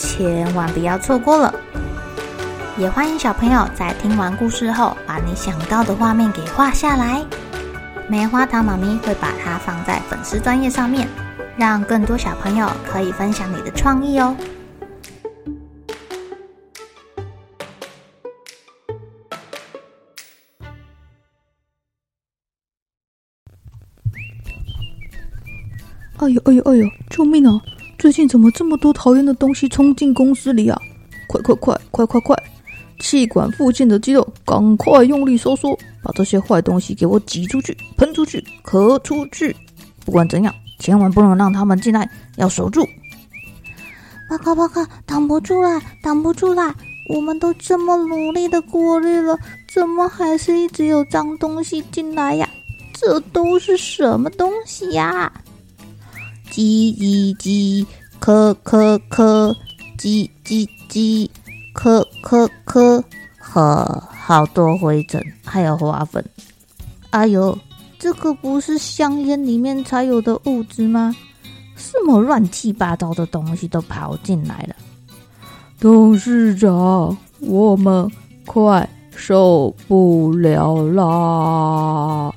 千万不要错过了！也欢迎小朋友在听完故事后，把你想到的画面给画下来。棉花糖妈咪会把它放在粉丝专页上面，让更多小朋友可以分享你的创意哦。哎呦哎呦哎呦！救命哦！最近怎么这么多讨厌的东西冲进公司里啊？快快快快快快！气管附近的肌肉，赶快用力收缩，把这些坏东西给我挤出去、喷出去、咳出去。不管怎样，千万不能让他们进来，要守住。报告报告，挡不住啦，挡不住啦！我们都这么努力的过滤了，怎么还是一直有脏东西进来呀？这都是什么东西呀？叽叽叽，咳咳咳，叽叽叽，咳咳咳，呵，好多灰尘，还有花粉。哎呦，这个不是香烟里面才有的物质吗？什么乱七八糟的东西都跑进来了。董事长，我们快受不了啦！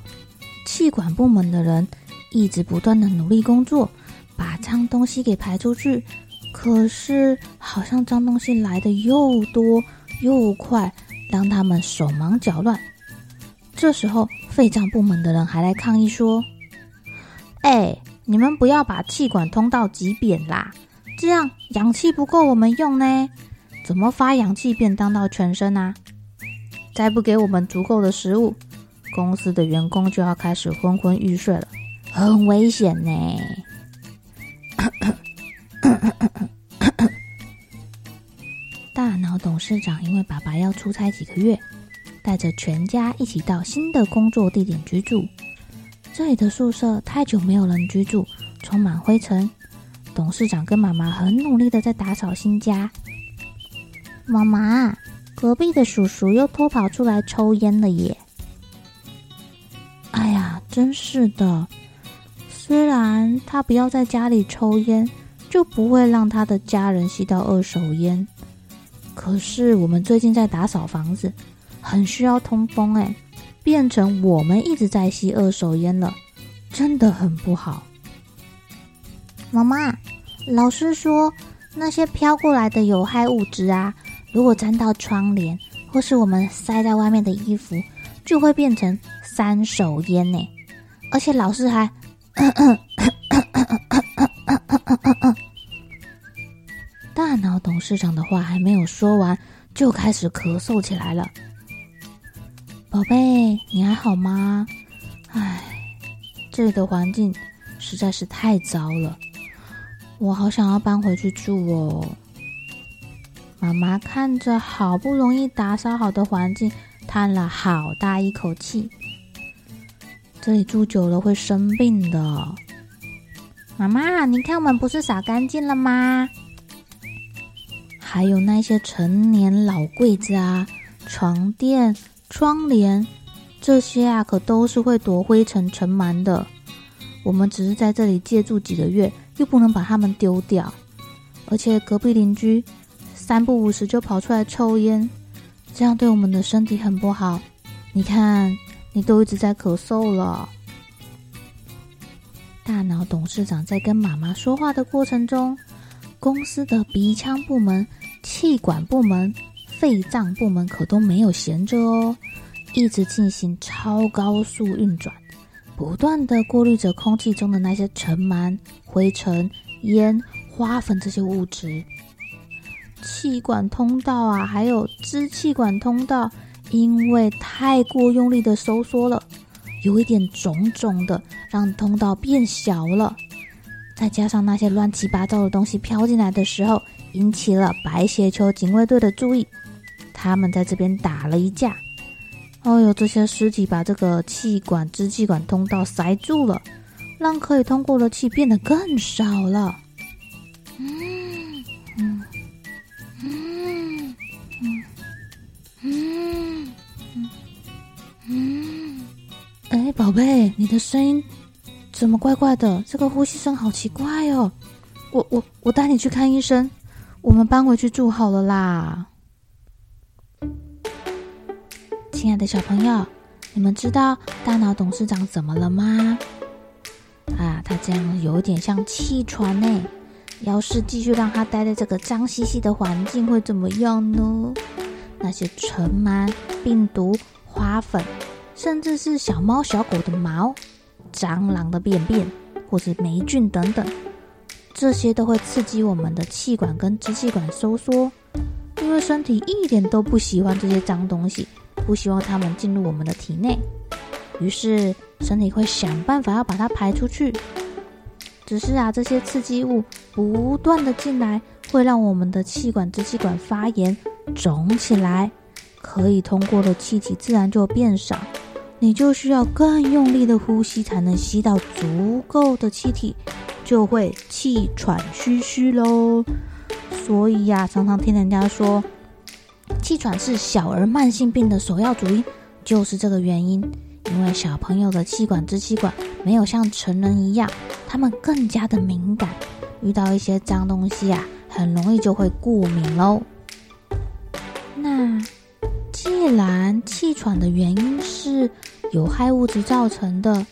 气管部门的人一直不断的努力工作。把脏东西给排出去，可是好像脏东西来的又多又快，让他们手忙脚乱。这时候，废脏部门的人还来抗议说：“哎，你们不要把气管通道挤扁啦，这样氧气不够我们用呢。怎么发氧气便当到全身啊？再不给我们足够的食物，公司的员工就要开始昏昏欲睡了，很危险呢。”董事长因为爸爸要出差几个月，带着全家一起到新的工作地点居住。这里的宿舍太久没有人居住，充满灰尘。董事长跟妈妈很努力的在打扫新家。妈妈，隔壁的叔叔又偷跑出来抽烟了耶！哎呀，真是的。虽然他不要在家里抽烟，就不会让他的家人吸到二手烟。可是我们最近在打扫房子，很需要通风，哎，变成我们一直在吸二手烟了，真的很不好。妈妈，老师说那些飘过来的有害物质啊，如果沾到窗帘或是我们塞在外面的衣服，就会变成三手烟呢。而且老师还。咳咳咳咳咳咳咳咳大脑董事长的话还没有说完，就开始咳嗽起来了。宝贝，你还好吗？唉，这里的环境实在是太糟了，我好想要搬回去住哦。妈妈看着好不容易打扫好的环境，叹了好大一口气。这里住久了会生病的。妈妈，你看我们不是扫干净了吗？还有那些陈年老柜子啊、床垫、窗帘，这些啊可都是会躲灰尘、尘螨的。我们只是在这里借住几个月，又不能把它们丢掉。而且隔壁邻居三不五时就跑出来抽烟，这样对我们的身体很不好。你看。你都一直在咳嗽了。大脑董事长在跟妈妈说话的过程中，公司的鼻腔部门、气管部门、肺脏部门可都没有闲着哦，一直进行超高速运转，不断的过滤着空气中的那些尘螨、灰尘、烟、花粉这些物质。气管通道啊，还有支气管通道。因为太过用力的收缩了，有一点肿肿的，让通道变小了。再加上那些乱七八糟的东西飘进来的时候，引起了白血球警卫队的注意。他们在这边打了一架。哦呦，这些尸体把这个气管、支气管通道塞住了，让可以通过的气变得更少了。嗯嗯嗯嗯嗯嗯嗯。哎，宝贝，你的声音怎么怪怪的？这个呼吸声好奇怪哦。我我我带你去看医生。我们搬回去住好了啦。亲爱的小朋友，你们知道大脑董事长怎么了吗？啊，他这样有点像气喘呢。要是继续让他待在这个脏兮兮的环境，会怎么样呢？那些尘螨、病毒、花粉，甚至是小猫小狗的毛、蟑螂的便便，或是霉菌等等，这些都会刺激我们的气管跟支气管收缩，因为身体一点都不喜欢这些脏东西。不希望它们进入我们的体内，于是身体会想办法要把它排出去。只是啊，这些刺激物不断的进来，会让我们的气管、支气管发炎、肿起来，可以通过的气体自然就变少。你就需要更用力的呼吸，才能吸到足够的气体，就会气喘吁吁喽。所以呀，常常听人家说。气喘是小儿慢性病的首要主因，就是这个原因。因为小朋友的气管、支气管没有像成人一样，他们更加的敏感，遇到一些脏东西啊，很容易就会过敏喽。那既然气喘的原因是有害物质造成的，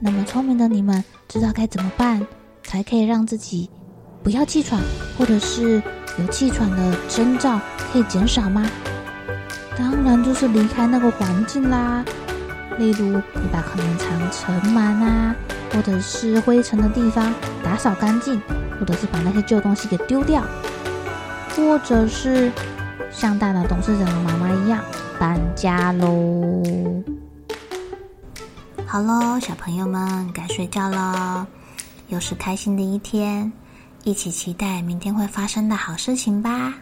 那么聪明的你们知道该怎么办，才可以让自己不要气喘，或者是有气喘的征兆？可以减少吗？当然就是离开那个环境啦。例如，你把可能藏尘螨啊，或者是灰尘的地方打扫干净，或者是把那些旧东西给丢掉，或者是像大脑董事长的妈妈一样搬家喽。好喽，小朋友们该睡觉了，又是开心的一天，一起期待明天会发生的好事情吧。